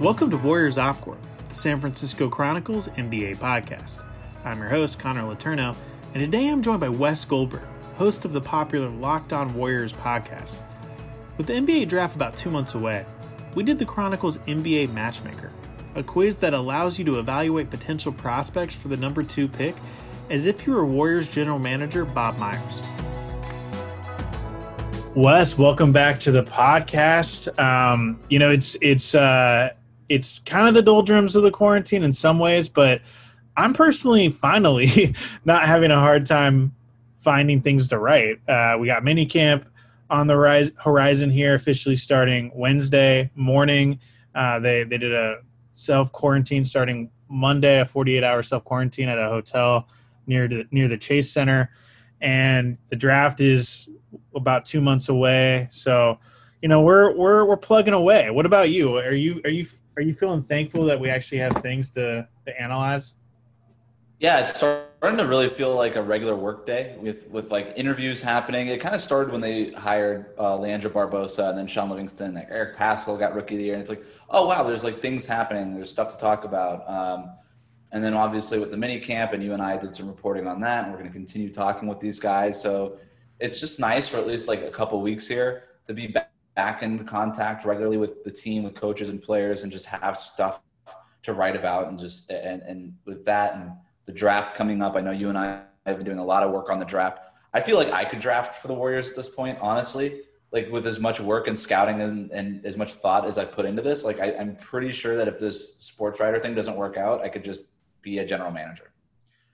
Welcome to Warriors Off Court, the San Francisco Chronicles NBA podcast. I'm your host, Connor Letourneau, and today I'm joined by Wes Goldberg, host of the popular Locked On Warriors podcast. With the NBA draft about two months away, we did the Chronicles NBA Matchmaker, a quiz that allows you to evaluate potential prospects for the number two pick as if you were Warriors general manager Bob Myers. Wes, welcome back to the podcast. Um, you know, it's it's uh, it's kind of the doldrums of the quarantine in some ways, but I'm personally finally not having a hard time finding things to write. Uh, we got mini camp on the rise, horizon here, officially starting Wednesday morning. Uh, they they did a self quarantine starting Monday, a 48 hour self quarantine at a hotel near the near the Chase Center, and the draft is about two months away. So, you know, we're we're we're plugging away. What about you? Are you are you are you feeling thankful that we actually have things to to analyze? Yeah, it's starting to really feel like a regular work day with with like interviews happening. It kind of started when they hired uh, Leandro Barbosa and then Shaun Livingston. Like Eric Paschall got Rookie of the Year, and it's like, oh wow, there's like things happening. There's stuff to talk about. Um, and then obviously with the mini camp, and you and I did some reporting on that, and we're going to continue talking with these guys. So it's just nice for at least like a couple weeks here to be back in contact regularly with the team, with coaches and players, and just have stuff to write about. And just and and with that and the draft coming up, I know you and I have been doing a lot of work on the draft. I feel like I could draft for the Warriors at this point, honestly. Like with as much work and scouting and, and as much thought as I've put into this, like I, I'm pretty sure that if this sports writer thing doesn't work out, I could just be a general manager.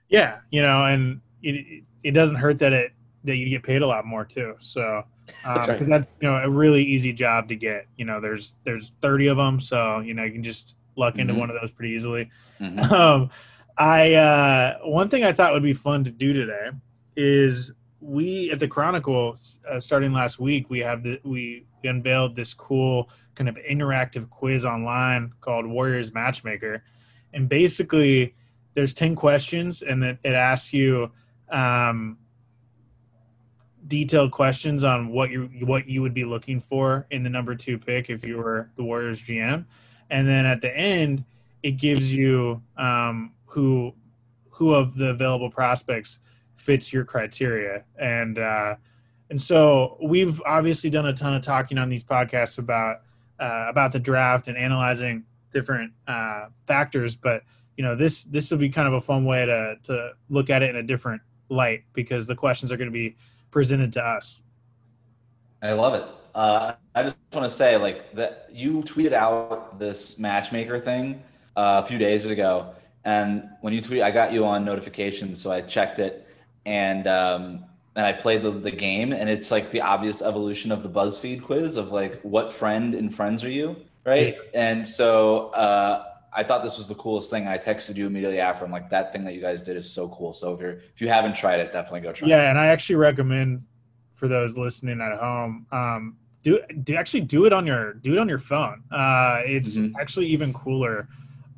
Yeah, you know, and it it doesn't hurt that it that you get paid a lot more too. So um, that's, right. that's, you know a really easy job to get. You know, there's there's 30 of them, so you know you can just luck mm-hmm. into one of those pretty easily. Mm-hmm. Um, I uh, one thing I thought would be fun to do today is we at the Chronicle uh, starting last week we have the we unveiled this cool kind of interactive quiz online called Warriors Matchmaker, and basically there's 10 questions and it, it asks you um, detailed questions on what you what you would be looking for in the number two pick if you were the Warriors GM, and then at the end it gives you um, who who of the available prospects fits your criteria. And uh, and so we've obviously done a ton of talking on these podcasts about uh, about the draft and analyzing different uh, factors, but you know this this will be kind of a fun way to to look at it in a different light because the questions are going to be presented to us. I love it. Uh, I just want to say, like that, you tweeted out this matchmaker thing uh, a few days ago, and when you tweet, I got you on notifications, so I checked it, and um, and I played the, the game, and it's like the obvious evolution of the BuzzFeed quiz of like, what friend in Friends are you, right? Yeah. And so uh, I thought this was the coolest thing. I texted you immediately after. I'm like, that thing that you guys did is so cool. So if you're if you haven't tried it, definitely go try. Yeah, it. Yeah, and I actually recommend for those listening at home, um, do do actually do it on your do it on your phone. Uh, it's mm-hmm. actually even cooler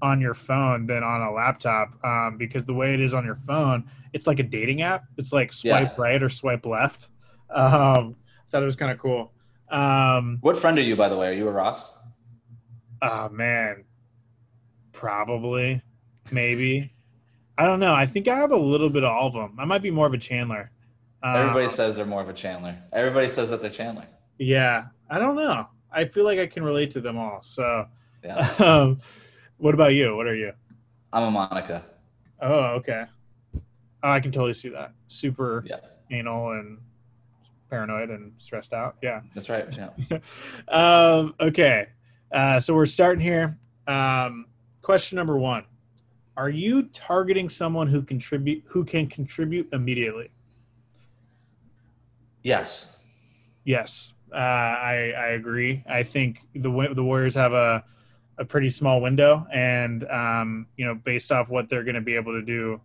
on your phone than on a laptop um, because the way it is on your phone, it's like a dating app. It's like swipe yeah. right or swipe left. Um, thought it was kind of cool. Um, what friend are you, by the way? Are you a Ross? Oh man, Probably, maybe. I don't know. I think I have a little bit of all of them. I might be more of a Chandler. Everybody um, says they're more of a Chandler. Everybody says that they're Chandler. Yeah, I don't know. I feel like I can relate to them all. So, yeah. Um, what about you? What are you? I'm a Monica. Oh, okay. Oh, I can totally see that. Super yeah. anal and paranoid and stressed out. Yeah, that's right. Yeah. um, okay, uh, so we're starting here. Um, question number one. Are you targeting someone who contribute who can contribute immediately? Yes. Yes. Uh, I, I agree. I think the the warriors have a, a pretty small window and um, you know based off what they're going to be able to do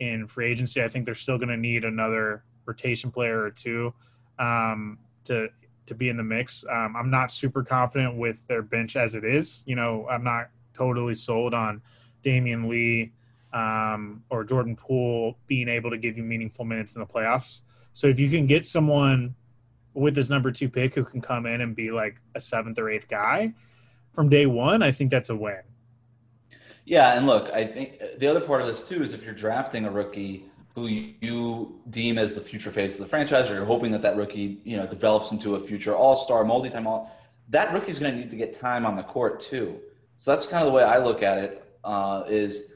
in free agency i think they're still going to need another rotation player or two um, to to be in the mix. Um, i'm not super confident with their bench as it is. You know i'm not totally sold on Damion Lee um, or Jordan Poole being able to give you meaningful minutes in the playoffs. So if you can get someone with this number two pick who can come in and be like a seventh or eighth guy, from day one, I think that's a win. Yeah, and look, I think the other part of this too is if you're drafting a rookie who you deem as the future face of the franchise, or you're hoping that that rookie, you know, develops into a future All-Star, multi-time All, that rookie's going to need to get time on the court too. So that's kind of the way I look at it. Uh, is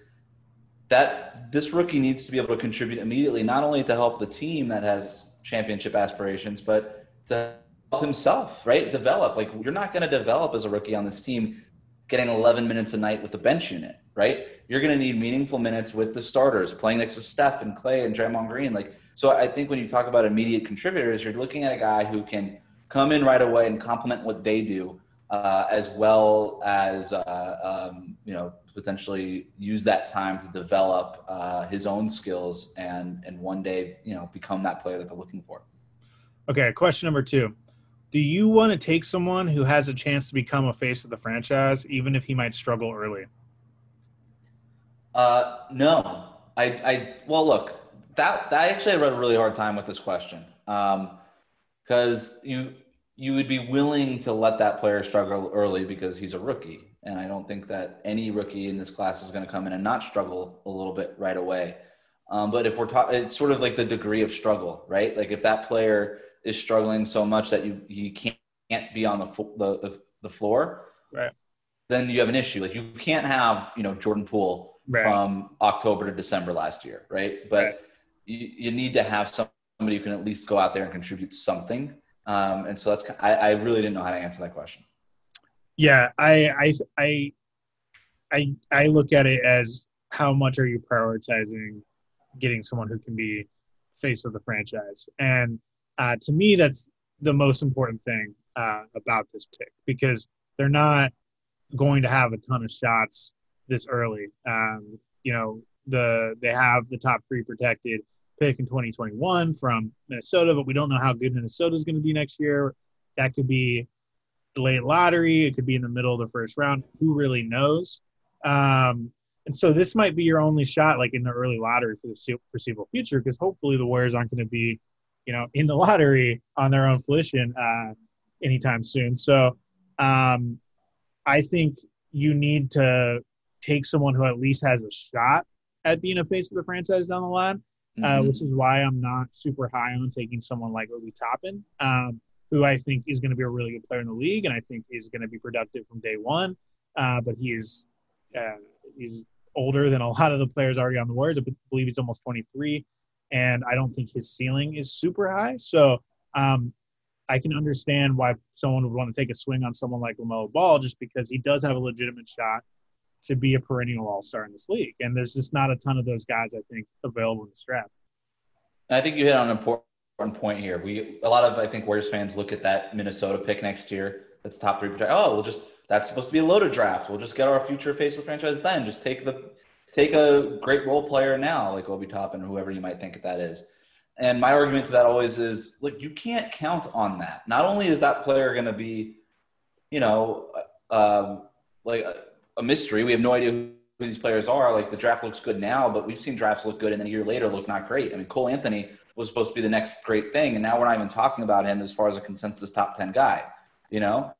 that this rookie needs to be able to contribute immediately, not only to help the team that has championship aspirations, but to help himself, right? Develop. Like you're not going to develop as a rookie on this team getting 11 minutes a night with the bench unit, right? You're going to need meaningful minutes with the starters, playing next to Steph and Klay and Draymond Green. Like, so I think when you talk about immediate contributors, you're looking at a guy who can come in right away and complement what they do, uh, as well as uh, um, you know potentially use that time to develop uh, his own skills and and one day you know become that player that they're looking for. Okay, question number two do you want to take someone who has a chance to become a face of the franchise, even if he might struggle early? Uh, no. I, I well, look, that that actually I had a really hard time with this question because um, you you would be willing to let that player struggle early because he's a rookie, and I don't think that any rookie in this class is going to come in and not struggle a little bit right away. Um, but if we're talking, it's sort of like the degree of struggle, right? Like if that player is struggling so much that you you can't can't be on the the, the, the floor, right? Then you have an issue. Like you can't have you know Jordan Poole right. from October to December last year, right? But right. You, you need to have somebody who can at least go out there and contribute something. Um, and so that's I, I really didn't know how to answer that question. Yeah, I I I I look at it as how much are you prioritizing getting someone who can be face of the franchise and uh, to me, that's the most important thing uh, about this pick because they're not going to have a ton of shots this early. Um, you know, the they have the top three protected pick in 2021 from Minnesota, but we don't know how good Minnesota is going to be next year. That could be the late lottery. It could be in the middle of the first round. Who really knows? Um, and so this might be your only shot, like in the early lottery for the foreseeable future, because hopefully the Warriors aren't going to be you know, in the lottery on their own volition uh, anytime soon. So um, I think you need to take someone who at least has a shot at being a face of the franchise down the line, mm-hmm. uh, which is why I'm not super high on taking someone like Obi Toppin, um, who I think is going to be a really good player in the league, and I think is going to be productive from day one. Uh, but he is uh, he's older than a lot of the players already on the Warriors. I believe he's almost 23 and I don't think his ceiling is super high. So um, I can understand why someone would want to take a swing on someone like LaMelo Ball just because he does have a legitimate shot to be a perennial All Star in this league, and there's just not a ton of those guys I think available in this draft. I think you hit on an important point here. We a lot of I think Warriors fans look at that Minnesota pick next year. That's top three. Oh, we'll just that's supposed to be a loaded draft. We'll just get our future face of the franchise then. Just take the take a great role player now, like Obi Toppin or whoever you might think that is. And my argument to that always is, look, you can't count on that. Not only is that player going to be, you know, um, like a, mystery. We have no idea who these players are. Like the draft looks good now, but we've seen drafts look good and then a year later look not great. I mean, Cole Anthony was supposed to be the next great thing, and now we're not even talking about him as far as a consensus top ten guy. You know,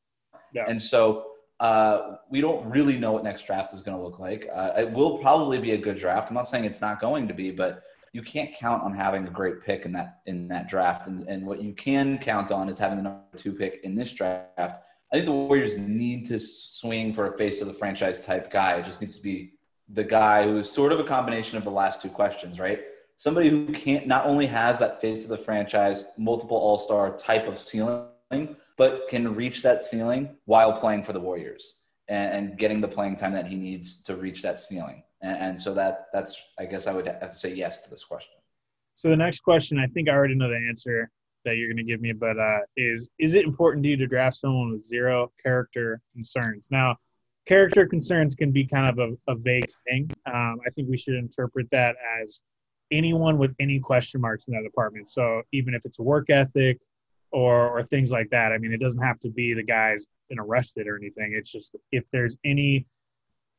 yeah. and so uh, we don't really know what next draft is going to look like. Uh, it will probably be a good draft. I'm not saying it's not going to be, but you can't count on having a great pick in that in that draft. And, and what you can count on is having the number two pick in this draft. I think the Warriors need to swing for a face of the franchise type guy. It just needs to be the guy who is sort of a combination of the last two questions, right? Somebody who can't not only has that face of the franchise, multiple all star type of ceiling, but can reach that ceiling while playing for the Warriors and, getting the playing time that he needs to reach that ceiling. And, so that that's I guess I would have to say yes to this question. So the next question, I think I already know the answer that you're going to give me, but uh, is is it important to you to draft someone with zero character concerns? Now, character concerns can be kind of a, a vague thing. Um, I think we should interpret that as anyone with any question marks in that department. So even if it's a work ethic, or or things like that. I mean, it doesn't have to be the guy's been arrested or anything. It's just if there's any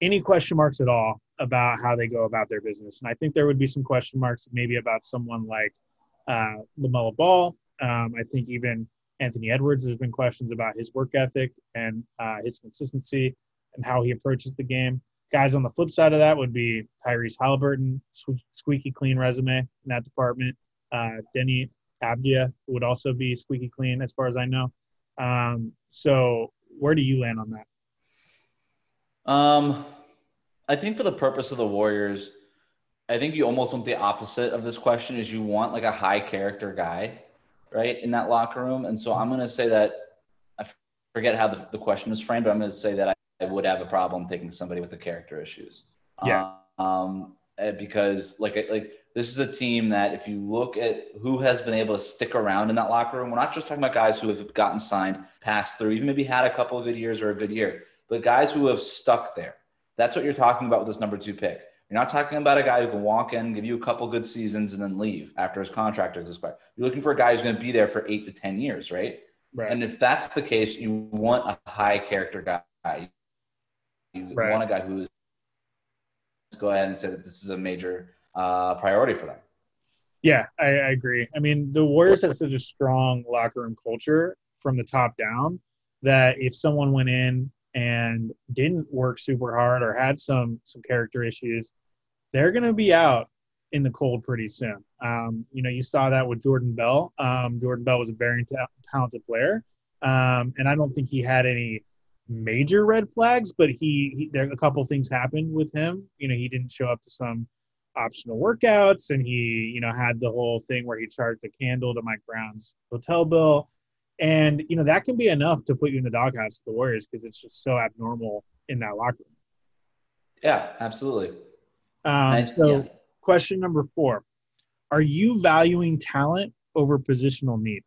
any question marks at all about how they go about their business, and I think there would be some question marks maybe about someone like uh, LaMelo Ball. Um, I think even Anthony Edwards. There's been questions about his work ethic and uh, his consistency and how he approaches the game. Guys on the flip side of that would be Tyrese Halliburton, squeaky clean resume in that department. Uh, Deni Avdija would also be squeaky clean as far as I know. Um, so where do you land on that? Um, I think for the purpose of the Warriors, I think you almost want the opposite of this question is you want like a high character guy, right, in that locker room. And so I'm going to say that I forget how the, the question was framed, but I'm going to say that I, I, would have a problem taking somebody with the character issues. Yeah. Um, eh, because like like this is a team that if you look at who has been able to stick around in that locker room, we're not just talking about guys who have gotten signed, passed through, even maybe had a couple of good years or a good year, but guys who have stuck there. That's what you're talking about with this number two pick. You're not talking about a guy who can walk in, give you a couple good seasons, and then leave after his contract is expired. You're looking for a guy who's going to be there for eight to ten years, right? Right. And if that's the case, you want a high character guy. You right. want a guy who is go ahead and say that this is a major uh, priority for them. Yeah, I, I, agree. I mean, the Warriors have such a strong locker room culture from the top down that if someone went in and didn't work super hard or had some some character issues, they're going to be out in the cold pretty soon. Um, you know, you saw that with Jordan Bell. Um, Jordan Bell was a very ta- talented player, um, and I don't think he had any major red flags, but he, he there a couple things happened with him. You know, he didn't show up to some optional workouts and he you know had the whole thing where he charged a candle to mike brown's hotel bill and you know that can be enough to put you in the doghouse of the warriors because it's just so abnormal in that locker room yeah absolutely um, and, so yeah. question number four are you valuing talent over positional need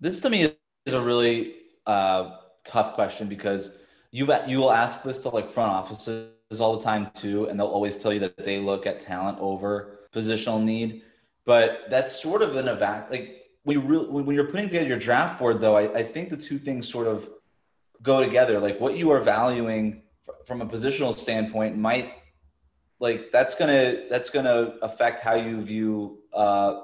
this to me is a really uh, tough question because you you will ask this to like front offices all the time too, and they'll always tell you that they look at talent over positional need. But that's sort of an evac. Like when you really, when you're putting together your draft board, though, I, I think the two things sort of go together. Like what you are valuing from a positional standpoint might like that's gonna that's gonna affect how you view uh,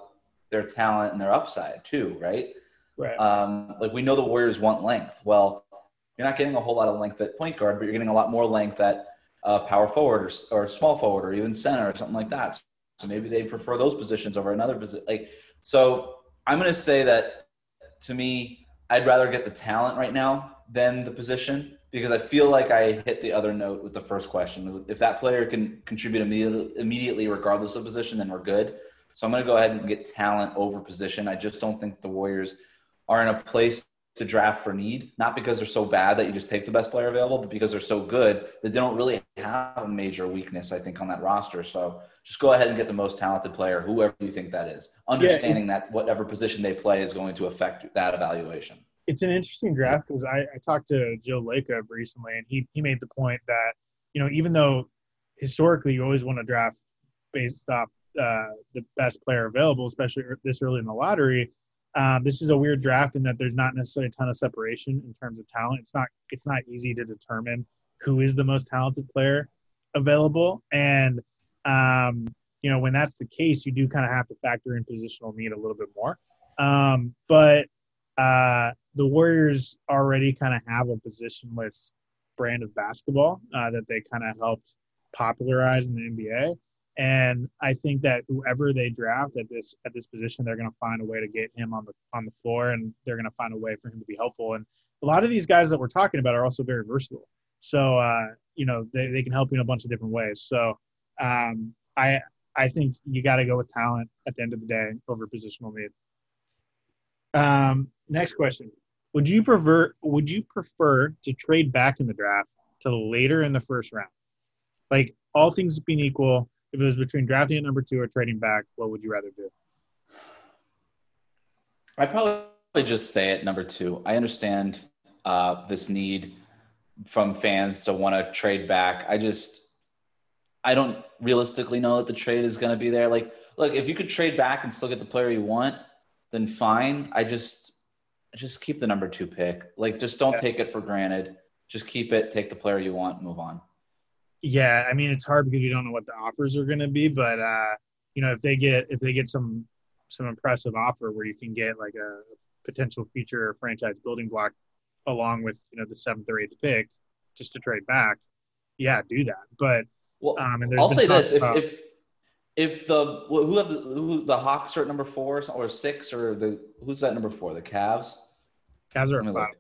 their talent and their upside too, right? Right. Um, like we know the Warriors want length. Well, you're not getting a whole lot of length at point guard, but you're getting a lot more length at uh, power forward or, or small forward or even center or something like that. So maybe they prefer those positions over another position. Like, so I'm going to say that to me, I'd rather get the talent right now than the position because I feel like I hit the other note with the first question. If that player can contribute immediately, regardless of position, then we're good. So I'm going to go ahead and get talent over position. I just don't think the Warriors are in a place to draft for need, not because they're so bad that you just take the best player available, but because they're so good that they don't really have a major weakness, I think, on that roster. So just go ahead and get the most talented player, whoever you think that is, understanding yeah, that whatever position they play is going to affect that evaluation. It's an interesting draft because I, I talked to Joe Lacob recently, and he, he made the point that, you know, even though historically you always want to draft based off uh, the best player available, especially this early in the lottery – um, this is a weird draft in that there's not necessarily a ton of separation in terms of talent. It's not it's not easy to determine who is the most talented player available, and um, you know when that's the case, you do kind of have to factor in positional need a little bit more. Um, but uh, the Warriors already kind of have a positionless brand of basketball uh, that they kind of helped popularize in the NBA. And I think that whoever they draft at this at this position, they're going to find a way to get him on the on the floor, and they're going to find a way for him to be helpful. And a lot of these guys that we're talking about are also very versatile. So uh, you know they, they can help you in a bunch of different ways. So um, I I think you got to go with talent at the end of the day over positional need. Um, next question: Would you prefer Would you prefer to trade back in the draft to later in the first round? Like all things being equal, if it was between drafting at number two or trading back, what would you rather do? I'd probably just stay at number two. I understand uh, this need from fans to want to trade back. I just, I don't realistically know that the trade is going to be there. Like, look, if you could trade back and still get the player you want, then fine. I just, just keep the number two pick. Like, just don't yeah. take it for granted. Just keep it, take the player you want, move on. Yeah, I mean it's hard because you don't know what the offers are going to be, but uh, you know if they get if they get some some impressive offer where you can get like a potential future franchise building block along with you know the seventh or eighth pick just to trade back, yeah, do that. But well, um, I'll say this: if, if if the who have the who the Hawks are at number four or six or the who's that number four? The Cavs. Cavs are five.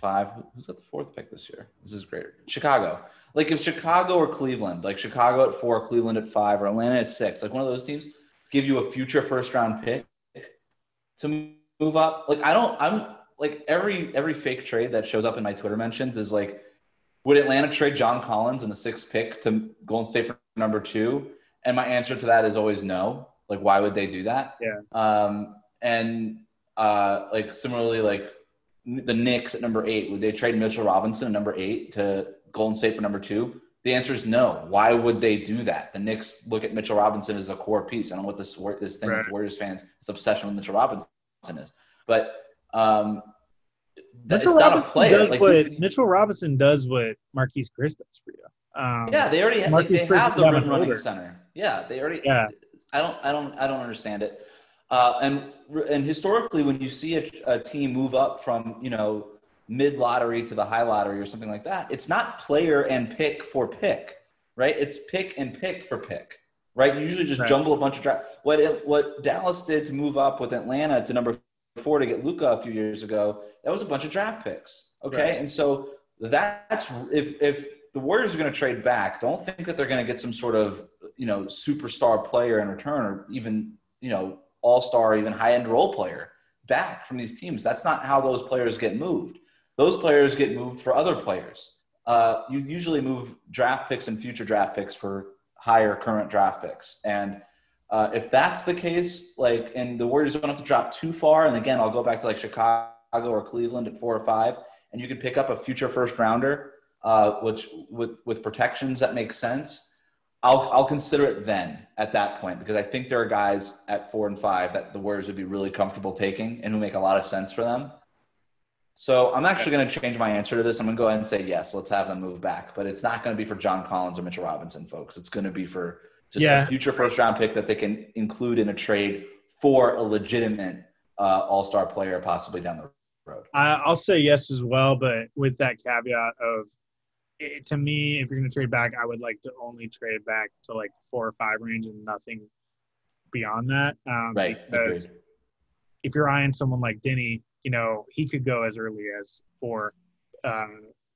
Five. Who's at the fourth pick this year? This is great. Chicago. Like if Chicago or Cleveland, like Chicago at four, Cleveland at five, or Atlanta at six, like one of those teams, give you a future first round pick to move up. Like I don't. I'm like every every fake trade that shows up in my Twitter mentions is like, would Atlanta trade John Collins in the sixth pick to Golden State for number two? And my answer to that is always no. Like, why would they do that? Yeah. Um, and uh, like similarly, like the Knicks at number eight, would they trade Mitchell Robinson at number eight to Golden State for number two? The answer is no. Why would they do that? The Knicks look at Mitchell Robinson as a core piece. I don't know what this this thing right. with Warriors fans, this obsession with Mitchell Robinson is, but um, Mitchell Robinson does like, what Mitchell Robinson does what Marquese Chriss does for you. Um, yeah, they already have, they, they have the run running center. Yeah, they already. Yeah. I don't. I don't. I don't understand it. Uh, and and historically, when you see a, a team move up from you know mid lottery to the high lottery or something like that, it's not player and pick for pick, right? It's pick and pick for pick, right? You usually just right. jumble a bunch of draft. What it, what Dallas did to move up with Atlanta to number four to get Luka a few years ago, that was a bunch of draft picks. Okay, right. and so that's if if the Warriors are going to trade back, don't think that they're going to get some sort of you know superstar player in return, or even you know all star, even high end role player back from these teams. That's not how those players get moved. Those players get moved for other players. Uh, you usually move draft picks and future draft picks for higher current draft picks. And uh, if that's the case, like, and the Warriors don't have to drop too far. And again, I'll go back to like Chicago or Cleveland at four or five, and you could pick up a future first rounder uh, which with with protections that make sense, I'll I'll consider it then at that point because I think there are guys at four and five that the Warriors would be really comfortable taking and who make a lot of sense for them. So I'm actually going to change my answer to this. I'm going to go ahead and say yes. Let's have them move back, but it's not going to be for John Collins or Mitchell Robinson, folks. It's going to be for just yeah. a future first round pick that they can include in a trade for a legitimate uh, All Star player, possibly down the road. I'll say yes as well, but with that caveat of it, to me, if you're going to trade back, I would like to only trade back to like four or five range and nothing beyond that. Um, right. Because Agreed. if you're eyeing someone like Deni, you know, he could go as early as four, uh,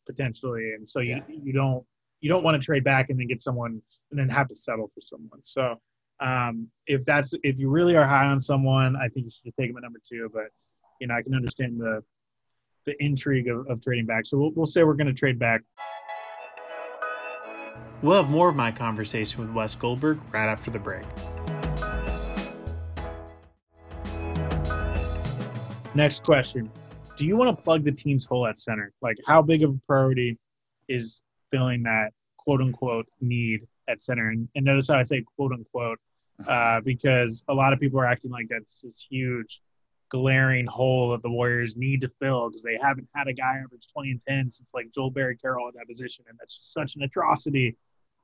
potentially, and so you yeah. you don't you don't want to trade back and then get someone and then have to settle for someone. So um, if that's if you really are high on someone, I think you should take him at number two. But you know, I can understand the the intrigue of, of trading back. So we'll, we'll say we're going to trade back. We'll have more of my conversation with Wes Goldberg right after the break. Next question. Do you want to plug the team's hole at center? Like, how big of a priority is filling that quote unquote need at center? And, and notice how I say quote unquote, uh, because a lot of people are acting like that's this huge, glaring hole that the Warriors need to fill because they haven't had a guy average 20 and 10 since like Joe Barry Carroll at that position. And that's just such an atrocity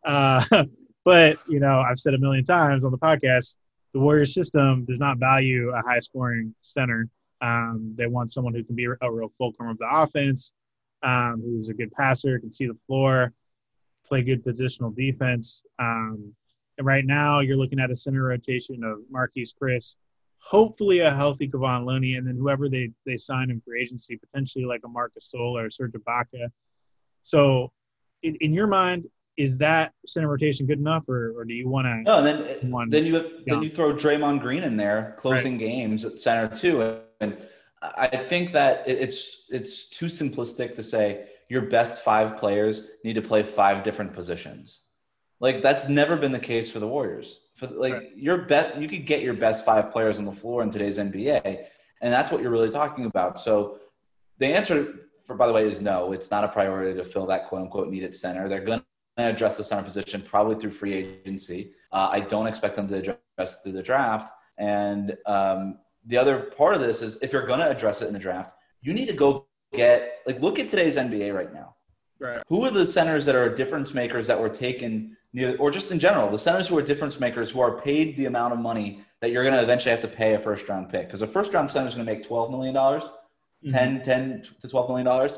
uh, but you know, I've said a million times on the podcast, the Warriors system does not value a high scoring center. Um, they want someone who can be a real fulcrum of the offense, um, who's a good passer, can see the floor, play good positional defense. Um, and right now, you're looking at a center rotation of Marquese Chriss, hopefully a healthy Kevon Looney, and then whoever they they sign in free agency, potentially like a Marcus Gasol or Serge Ibaka. So, in, in your mind, is that center rotation good enough, or, or do you want to? No, and then then you have, then you throw Draymond Green in there, closing right. games at center too, and I think that it's it's too simplistic to say your best five players need to play five different positions. Like that's never been the case for the Warriors. For like right. your bet, you could get your best five players on the floor in today's NBA, and that's what you're really talking about. So the answer, for by the way, is no. It's not a priority to fill that quote unquote needed center. They're going address the center position probably through free agency. Uh, I don't expect them to address through the draft. And um, the other part of this is if you're going to address it in the draft, you need to go get like look at today's NBA right now. Right. Who are the centers that are difference makers that were taken or just in general, the centers who are difference makers who are paid the amount of money that you're going to eventually have to pay a first round pick. Because a first round center is going to make $12 million, mm-hmm. 10, 10 to $12 million.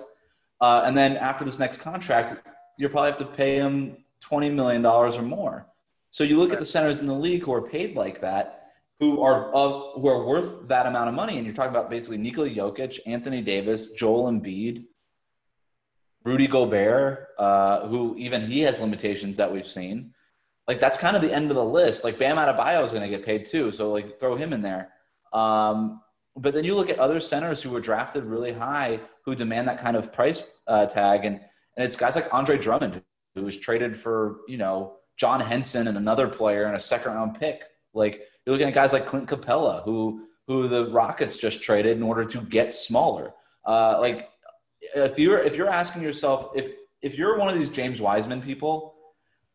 Uh, and then after this next contract, you'll probably have to pay him $20 million or more. So you look right. at the centers in the league who are paid like that, who are uh, who are worth that amount of money, and you're talking about basically Nikola Jokic, Anthony Davis, Joel Embiid, Rudy Gobert, uh, who even he has limitations that we've seen. Like that's kind of the end of the list. Like Bam Adebayo is going to get paid too, so like throw him in there. Um, but then you look at other centers who were drafted really high who demand that kind of price uh, tag, and and it's guys like Andre Drummond who was traded for you know John Henson and another player and a second round pick. Like you're looking at guys like Clint Capela who who the Rockets just traded in order to get smaller. Uh, like if you're if you're asking yourself if if you're one of these James Wiseman people,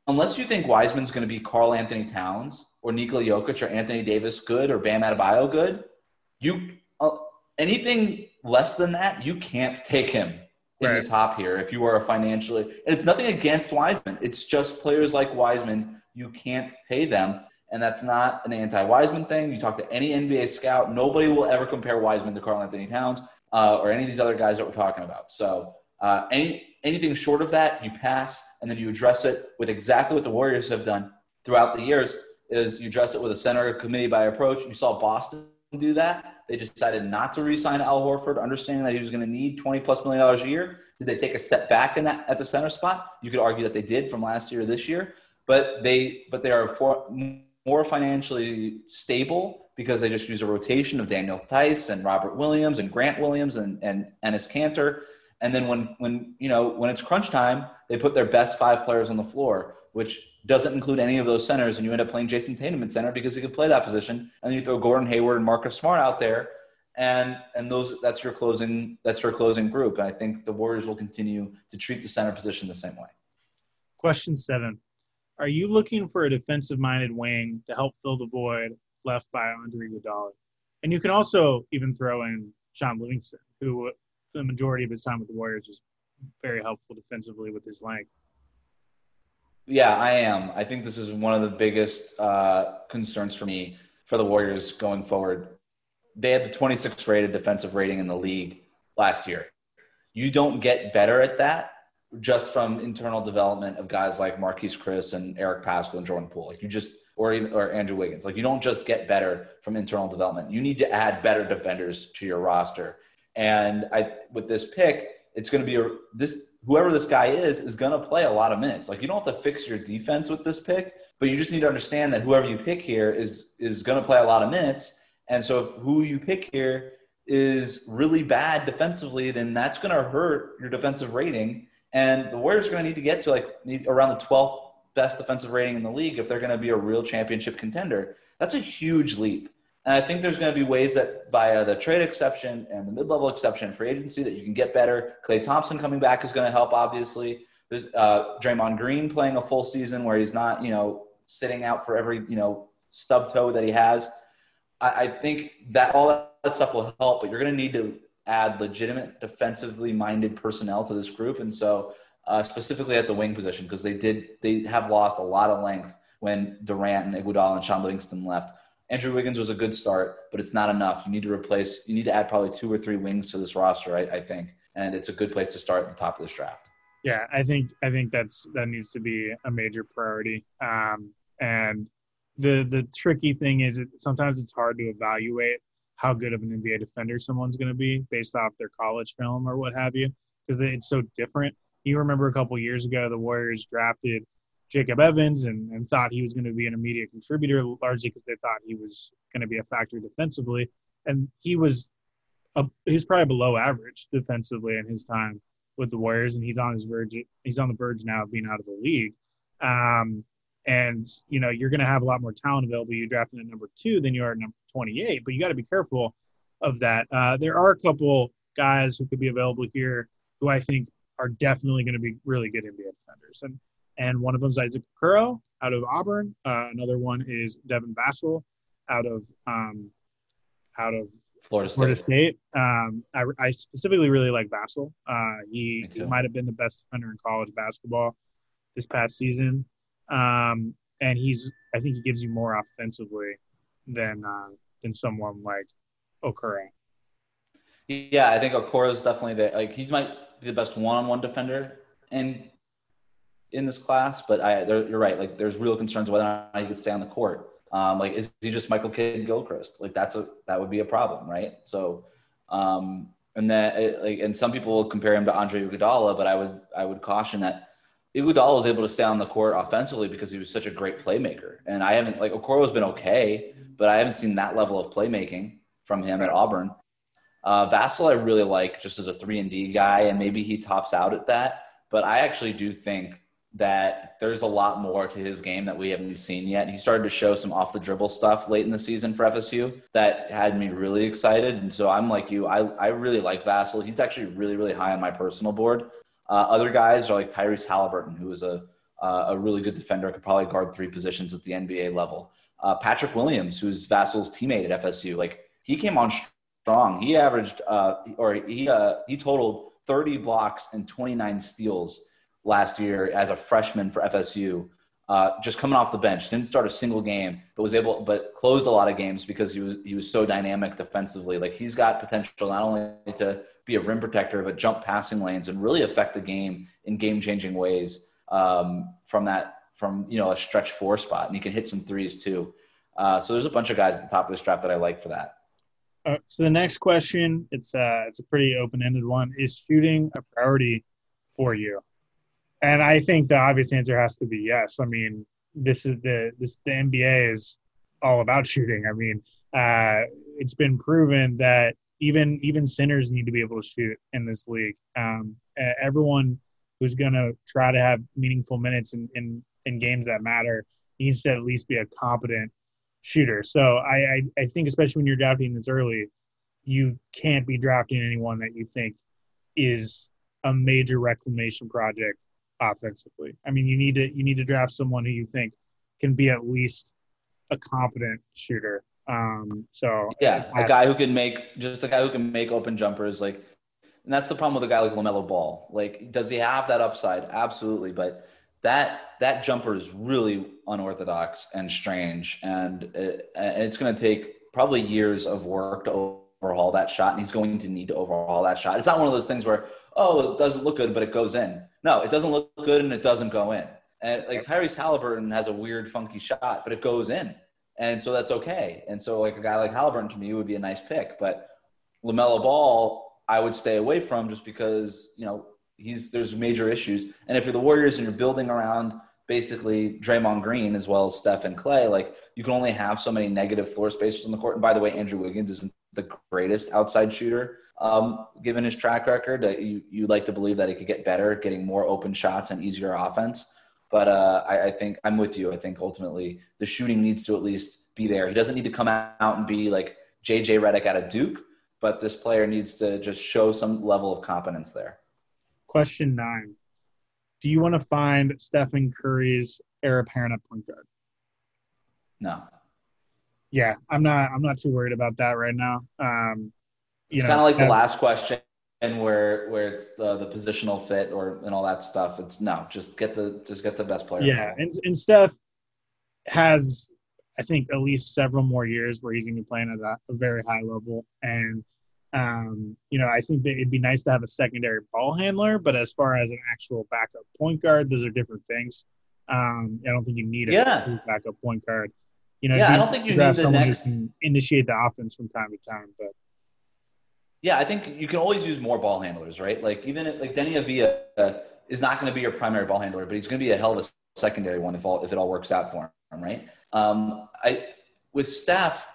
unless you think Wiseman's going to be Karl-Anthony Towns or Nikola Jokic or Anthony Davis good or Bam Adebayo good, you uh, anything less than that, you can't take him in right. the top here if you are a financially. And it's nothing against Wiseman. It's just players like Wiseman, you can't pay them. And that's not an anti Wiseman thing. You talk to any NBA scout, nobody will ever compare Wiseman to Karl-Anthony Towns uh, or any of these other guys that we're talking about. So uh, any anything short of that, you pass, and then you address it with exactly what the Warriors have done throughout the years. Is you address it with a center committee by approach. You saw Boston do that. They decided not to re-sign Al Horford, understanding that he was going to need twenty plus million dollars a year. Did they take a step back in that at the center spot? You could argue that they did from last year to this year, but they but they are for, more financially stable because they just use a rotation of Daniel Theis and Robert Williams and Grant Williams and, and Enes Kanter. And then when, when, you know, when it's crunch time, they put their best five players on the floor, which doesn't include any of those centers. And you end up playing Jayson Tatum in center because he can play that position. And then you throw Gordon Hayward and Marcus Smart out there. And, and those, that's your closing, that's your closing group. And I think the Warriors will continue to treat the center position the same way. Question seven. Are you looking for a defensive minded wing to help fill the void left by Andre Iguodala. And you can also even throw in Shaun Livingston, who for the majority of his time with the Warriors was very helpful defensively with his length. Yeah, I am. I think this is one of the biggest uh, concerns for me for the Warriors going forward. They had the 26th rated defensive rating in the league last year. You don't get better at that just from internal development of guys like Marquese Chriss and Eric Paschall and Jordan Poole. Like you just – or even or Andrew Wiggins. Like you don't just get better from internal development. You need to add better defenders to your roster. And I with this pick, it's going to be a, this whoever this guy is is going to play a lot of minutes. Like you don't have to fix your defense with this pick, but you just need to understand that whoever you pick here is is going to play a lot of minutes. And so if who you pick here is really bad defensively, then that's going to hurt your defensive rating. And the Warriors are going to need to get to like around the 12th best defensive rating in the league if they're going to be a real championship contender. That's a huge leap. And I think there's going to be ways that via the trade exception and the mid-level exception free agency that you can get better. Klay Thompson coming back is going to help, obviously. There's uh, Draymond Green playing a full season where he's not, you know, sitting out for every, you know, stub toe that he has. I, I think that all that stuff will help, but you're going to need to add legitimate defensively minded personnel to this group. And so uh, specifically at the wing position because they did they have lost a lot of length when Durant and Iguodala and Shaun Livingston left. Andrew Wiggins was a good start, but it's not enough. You need to replace. You need to add probably two or three wings to this roster, I, I think, and it's a good place to start at the top of this draft. Yeah, I think I think that's that needs to be a major priority. Um, and the the tricky thing is, it, sometimes it's hard to evaluate how good of an NBA defender someone's going to be based off their college film or what have you, because it's so different you remember a couple years ago the Warriors drafted Jacob Evans and, and thought he was going to be an immediate contributor, largely because they thought he was going to be a factor defensively, and he was a, he's probably below average defensively in his time with the Warriors, and he's on his verge he's on the verge now of being out of the league. Um, and you know you're going to have a lot more talent available. You drafted at number two than you are at number 28, but you got to be careful of that. Uh, there are a couple guys who could be available here who I think are definitely going to be really good NBA defenders. And and one of them is Isaac Okoro out of Auburn. Uh, another one is Devin Vassell out of um, out of Florida State. Florida State. Um, I, I, specifically really like Vassell. Uh, he, he might have been the best defender in college basketball this past season. um, and he's I think he gives you more offensively than uh, than someone like Okoro. Yeah, I think Okoro is definitely the like he's might be the best one-on-one defender in in this class, but I you're right. Like there's real concerns whether or not he could stay on the court. Um, like is he just Michael Kidd Gilchrist? Like that's a that would be a problem, right? So um, and that like and some people will compare him to Andre Iguodala, but I would I would caution that Iguodala was able to stay on the court offensively because he was such a great playmaker. And I haven't like Okoro's been okay, but I haven't seen that level of playmaking from him at Auburn. Uh, Vassell, I really like just as a three and D guy, and maybe he tops out at that. But I actually do think that there's a lot more to his game that we haven't seen yet. He started to show some off the dribble stuff late in the season for FSU that had me really excited. And so I'm like you, I, I really like Vassell. He's actually really, really high on my personal board. Uh, other guys are like Tyrese Halliburton, who is a, uh, a really good defender, could probably guard three positions at the NBA level. Uh, Patrick Williams, who's Vassell's teammate at FSU, like he came on strong. He averaged, uh, or he, uh, he totaled 30 blocks and 29 steals last year as a freshman for FSU. Uh, just coming off the bench, didn't start a single game, but was able, but closed a lot of games because he was he was so dynamic defensively. Like he's got potential not only to be a rim protector, but jump passing lanes and really affect the game in game changing ways um, from that from you know a stretch four spot, and he can hit some threes too. Uh, so there's a bunch of guys at the top of this draft that I like for that. Uh, so the next question, it's uh, it's a pretty open ended one. Is shooting a priority for you? And I think the obvious answer has to be yes. I mean, this is the this the NBA is all about shooting. I mean, uh, it's been proven that even even centers need to be able to shoot in this league. Um, everyone who's going to try to have meaningful minutes in, in in games that matter needs to at least be a competent shooter. So I, I, I think especially when you're drafting this early, you can't be drafting anyone that you think is a major reclamation project offensively. I mean, you need to you need to draft someone who you think can be at least a competent shooter. Um, so yeah, a guy who can make just a guy who can make open jumpers. Like, and that's the problem with a guy like Lamelo Ball. Like, does he have that upside? Absolutely, but that that jumper is really unorthodox and strange, and, it, and it's going to take probably years of work to overhaul that shot, and he's going to need to overhaul that shot. It's not one of those things where oh, it doesn't look good, but it goes in. No, it doesn't look good and it doesn't go in. And like Tyrese Halliburton has a weird, funky shot, but it goes in. And so that's okay. And so like a guy like Halliburton to me would be a nice pick. But LaMelo Ball, I would stay away from just because, you know, he's there's major issues. And if you're the Warriors and you're building around basically Draymond Green as well as Steph and Klay, like you can only have so many negative floor spacers on the court. And by the way, Andrew Wiggins isn't the greatest outside shooter um, given his track record. Uh, you you like to believe that he could get better, getting more open shots and easier offense. But uh, I, I, think I'm with you. I think ultimately the shooting needs to at least be there. He doesn't need to come out and be like JJ Redick out of Duke, but this player needs to just show some level of competence there. Question nine: Do you want to find Stephen Curry's heir apparent at point guard? No. Yeah, I'm not. I'm not too worried about that right now. Um, it's kind of like the last question and where where it's the, the positional fit or and all that stuff. It's no, just get the just get the best player. Yeah, and and Steph has I think at least several more years where he's going to be playing at a, a very high level, and um, you know I think that it'd be nice to have a secondary ball handler, but as far as an actual backup point guard, those are different things. Um, I don't think you need a yeah. backup point guard. You know, yeah, I don't think you need the next initiate the offense from time to time, but yeah, I think you can always use more ball handlers, right? Like even if, like Deni Avdija uh, is not going to be your primary ball handler, but he's going to be a hell of a secondary one if all if it all works out for him, right? Um, I with Steph,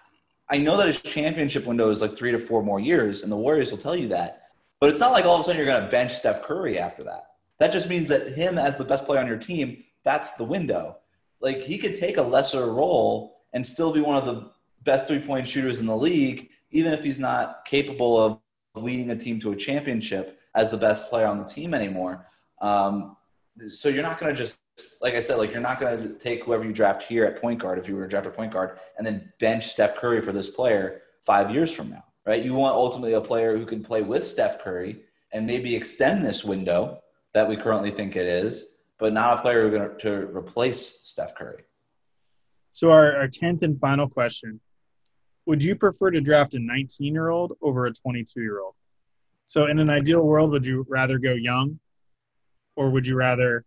I know that his championship window is like three to four more years, and the Warriors will tell you that. But it's not like all of a sudden you're going to bench Steph Curry after that. That just means that him as the best player on your team, that's the window. Like he could take a lesser role and still be one of the best three point shooters in the league even if he's not capable of leading a team to a championship as the best player on the team anymore. Um, so you're not going to just, like I said, like you're not going to take whoever you draft here at point guard if you were to draft a point guard and then bench Steph Curry for this player five years from now, right? You want ultimately a player who can play with Steph Curry and maybe extend this window that we currently think it is, but not a player who's going to replace Steph Curry. So our, our 10th and final question. Would you prefer to draft a 19 year old over a 22 year old? So in an ideal world, would you rather go young or would you rather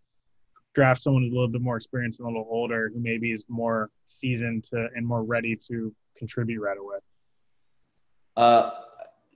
draft someone who's a little bit more experienced and a little older who maybe is more seasoned to, and more ready to contribute right away? Uh,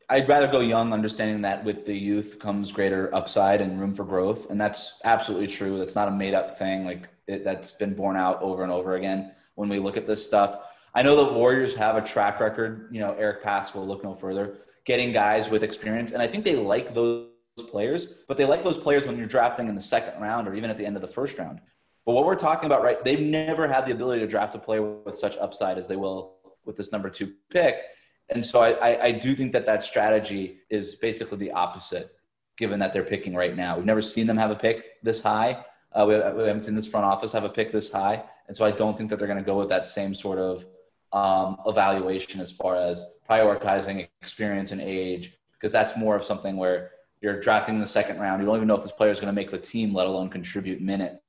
I'd rather go young, understanding that with the youth comes greater upside and room for growth, and that's absolutely true. That's not a made up thing. Like it, that's been borne out over and over again when we look at this stuff. I know the Warriors have a track record. You know, Eric Paschall look no further, getting guys with experience, and I think they like those players. But they like those players when you're drafting in the second round or even at the end of the first round. But what we're talking about, right? They've never had the ability to draft a player with such upside as they will with this number two pick. And so I, I, I do think that that strategy is basically the opposite, given that they're picking right now. We've never seen them have a pick this high. Uh, we, we, haven't seen this front office have a pick this high. And so I don't think that they're going to go with that same sort of um, evaluation as far as prioritizing experience and age, because that's more of something where you're drafting in the second round. You don't even know if this player is going to make the team, let alone contribute minute.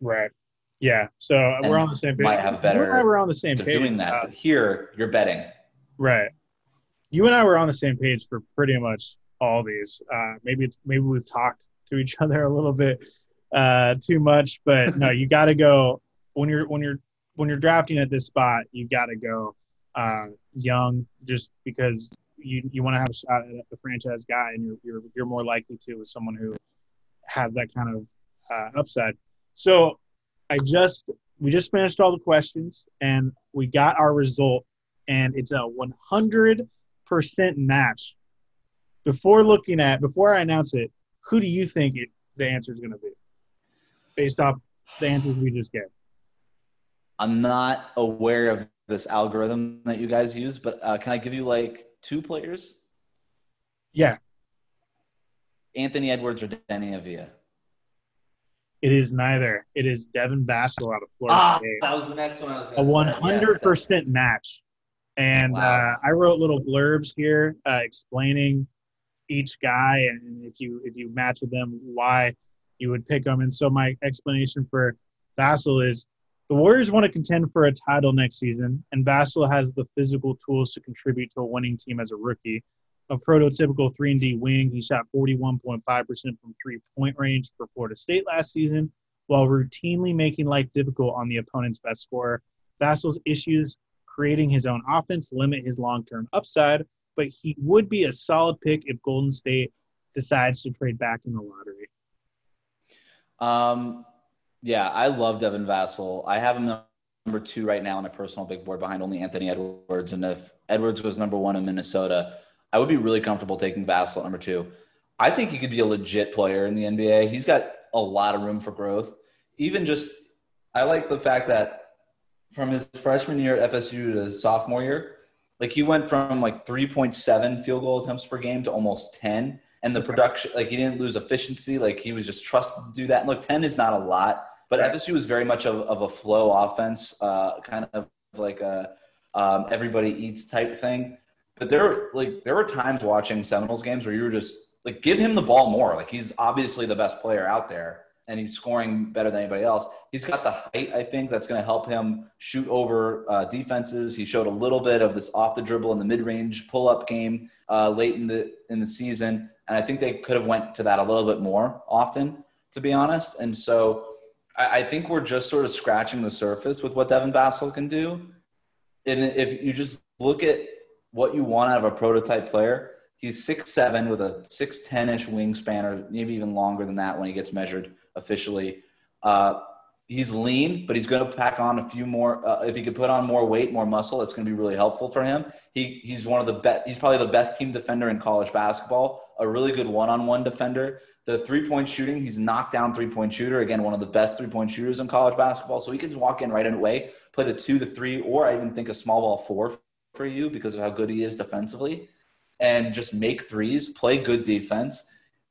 Right. Yeah. So and we're on the same page. Might have better. You and I were on the same page. Doing that, uh, but here you're betting. Right. You and I were on the same page for pretty much all these. Uh, maybe maybe we've talked to each other a little bit uh, too much, but no, you got to go when you're when you're when you're drafting at this spot. You got to go uh, young, just because you you want to have a shot at the franchise guy, and you're you're you're more likely to with someone who has that kind of uh, upside. So I just we just finished all the questions and we got our result, and it's a 100 percent match. Before looking at before I announce it, who do you think it, the answer is going to be, based off the answers we just gave? I'm not aware of this algorithm that you guys use, but uh, can I give you like two players? Yeah. Anthony Edwards or Deni Avdija? It is neither. It is Devin Vassell out of Florida ah, State. That was the next one I was A 100% yes, match. And wow. uh, I wrote little blurbs here uh, explaining each guy and if you if you match with them, why you would pick them. And so my explanation for Vassell is the Warriors want to contend for a title next season, and Vassell has the physical tools to contribute to a winning team as a rookie. A prototypical 3 and D wing, he shot 41.5% from three-point range for Florida State last season, while routinely making life difficult on the opponent's best scorer. Vassell's issues creating his own offense limit his long-term upside, but he would be a solid pick if Golden State decides to trade back in the lottery. Um, yeah, I love Devin Vassell. I have him number two right now on my personal big board behind only Anthony Edwards. And if Edwards was number one in Minnesota, I would be really comfortable taking Vassell at number two. I think he could be a legit player in the NBA. He's got a lot of room for growth. Even just, I like the fact that from his freshman year at FSU to sophomore year, like he went from like 3.7 field goal attempts per game to almost 10 and the production like he didn't lose efficiency like he was just trusted to do that and look 10 is not a lot but. FSU was very much of, of a flow offense, uh, kind of like a um, everybody eats type thing. But there, like, there were times watching Seminoles games where you were just like, give him the ball more. Like, he's obviously the best player out there, and he's scoring better than anybody else. He's got the height, I think, that's going to help him shoot over uh, defenses. He showed a little bit of this off the dribble in the mid range pull up game uh, late in the in the season, and I think they could have went to that a little bit more often, to be honest. And so I think we're just sort of scratching the surface with what Devin Vassell can do. And if you just look at what you want out of a prototype player, he's six seven with a six ten ish wingspan, or maybe even longer than that when he gets measured officially. Uh, he's lean, but he's going to pack on a few more. Uh, if he could put on more weight, more muscle, it's going to be really helpful for him. He he's one of the best. He's probably the best team defender in college basketball. A really good one-on-one defender. The three-point shooting, he's knocked down three-point shooter. Again, one of the best three-point shooters in college basketball. So he can just walk in right away, play the two, the three, or I even think a small ball four for you because of how good he is defensively, and just make threes, play good defense.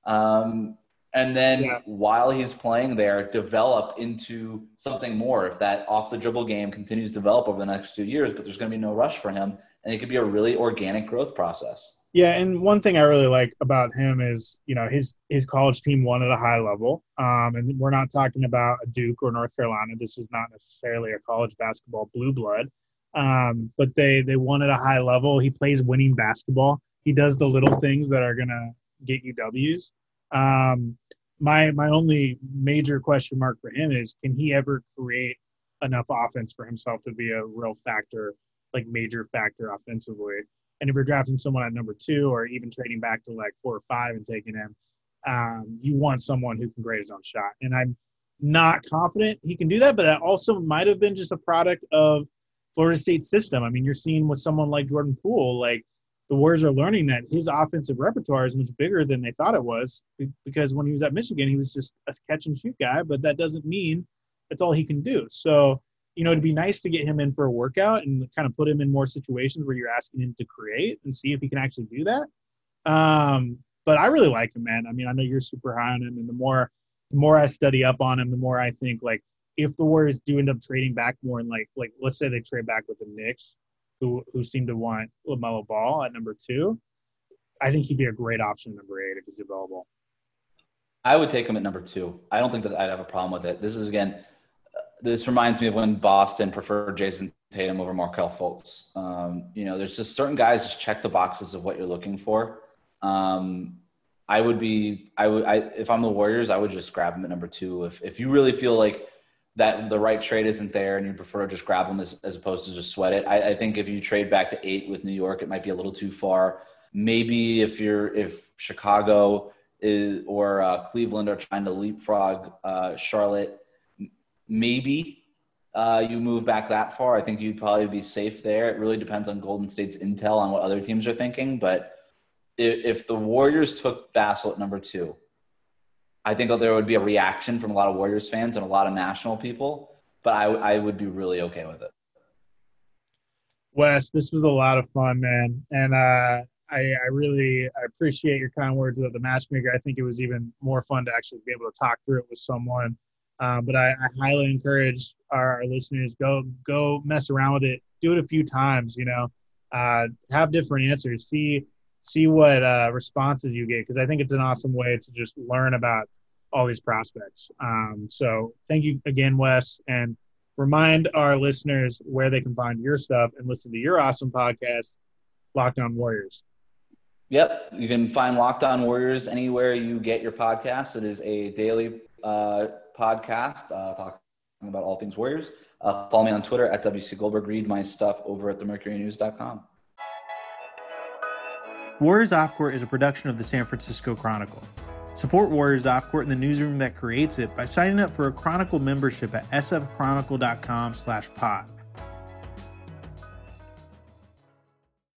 Um, and then yeah. while he's playing there, develop into something more. If that off the dribble game continues to develop over the next two years, but there's going to be no rush for him, and it could be a really organic growth process. Yeah, and one thing I really like about him is, you know, his his college team won at a high level. Um, and we're not talking about a Duke or North Carolina. This is not necessarily a college basketball blue blood. Um, but they they won at a high level. He plays winning basketball. He does the little things that are gonna get you W's. Um, my my only major question mark for him is can he ever create enough offense for himself to be a real factor, like major factor offensively? And if you're drafting someone at number two or even trading back to like four or five and taking him, um, you want someone who can grade his own shot. And I'm not confident he can do that, but that also might have been just a product of Florida State system. I mean, you're seeing with someone like Jordan Poole, like the Warriors are learning that his offensive repertoire is much bigger than they thought it was because when he was at Michigan, he was just a catch and shoot guy, but that doesn't mean that's all he can do. So, you know, it'd be nice to get him in for a workout and kind of put him in more situations where you're asking him to create and see if he can actually do that. Um, but I really like him, man. I mean, I know you're super high on him, and the more the more I study up on him, the more I think like if the Warriors do end up trading back more and like like let's say they trade back with the Knicks, who who seem to want LaMelo Ball at number two, I think he'd be a great option number eight if he's available. I would take him at number two. I don't think that I'd have a problem with it. This is again, this reminds me of when Boston preferred Jayson Tatum over Markelle Fultz. Um, you know, there's just certain guys just check the boxes of what you're looking for. Um, I would be, I would, I, if I'm the Warriors, I would just grab him at number two. If if you really feel like that the right trade isn't there and you prefer to just grab them as, as opposed to just sweat it. I, I, think if you trade back to eight with New York, it might be a little too far. Maybe if you're if Chicago is or uh, Cleveland are trying to leapfrog uh, Charlotte, maybe uh, you move back that far. I think you'd probably be safe there. It really depends on Golden State's intel on what other teams are thinking. But if, if the Warriors took Vassell at number two, I think there would be a reaction from a lot of Warriors fans and a lot of national people, but I, I would be really okay with it. Wes, this was a lot of fun, man, and uh, I, I really I appreciate your kind words of the matchmaker. I think it was even more fun to actually be able to talk through it with someone. Uh, but I, I, highly encourage our, our, listeners go go mess around with it, do it a few times. You know, uh, have different answers, see see what uh, responses you get because I think it's an awesome way to just learn about all these prospects. Um, so thank you again, Wes, and remind our listeners where they can find your stuff and listen to your awesome podcast, Locked On Warriors. Yep, you can find Locked On Warriors anywhere you get your podcast. It is a daily uh, podcast uh, talking about all things Warriors. Uh, follow me on Twitter at WC Goldberg. Read my stuff over at themercurynews.com. Warriors Off Court is a production of the San Francisco Chronicle. Support Warriors Off Court in the newsroom that creates it by signing up for a Chronicle membership at sfchronicle.com slash pod.